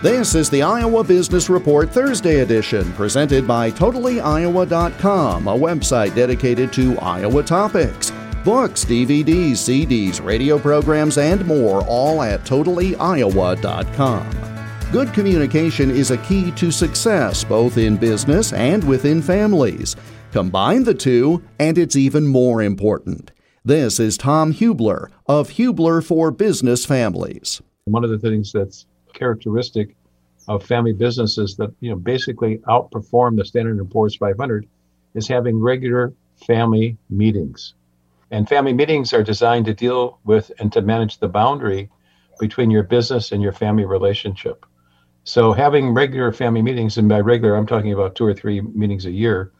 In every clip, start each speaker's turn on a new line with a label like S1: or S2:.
S1: This is the Iowa Business Report Thursday edition, presented by TotallyIowa.com, a website dedicated to Iowa topics. Books, DVDs, CDs, radio programs, and more, all at TotallyIowa.com. Good communication is a key to success both in business and within families. Combine the two, and it's even more important. This is Tom Hubler of Hubler for Business Families.
S2: One of the things that's characteristic of family businesses that you know basically outperform the Standard & Poor's 500 is having regular family meetings. And family meetings are designed to deal with and to manage the boundary between your business and your family relationship. So having regular family meetings, and by regular I'm talking about two or three meetings a year,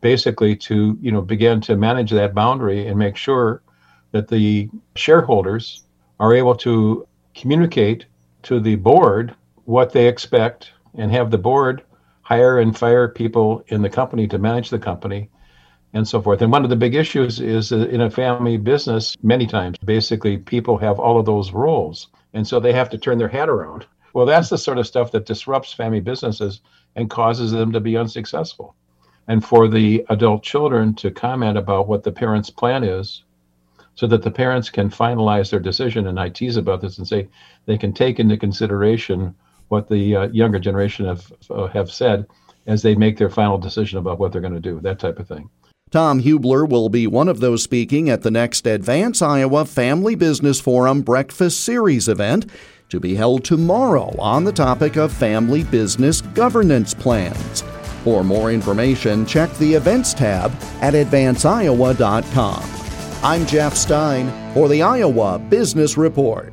S2: basically to you know begin to manage that boundary and make sure that the shareholders are able to communicate to the board what they expect and have the board hire and fire people in the company to manage the company and so forth. And one of the big issues is in a family business, many times, basically, people have all of those roles. And so they have to turn their head around. Well, that's the sort of stuff that disrupts family businesses and causes them to be unsuccessful. And for the adult children to comment about what the parents' plan is so that the parents can finalize their decision. And I tease about this and say they can take into consideration what the uh, younger generation have uh, have said as they make their final decision about what they're going to do. That type of thing.
S1: Tom Hubler will be one of those speaking at the next Advance Iowa Family Business Forum Breakfast Series event to be held tomorrow on the topic of family business governance plans. For more information, check the events tab at advanceiowa.com. I'm Jeff Stein for the Iowa Business Report.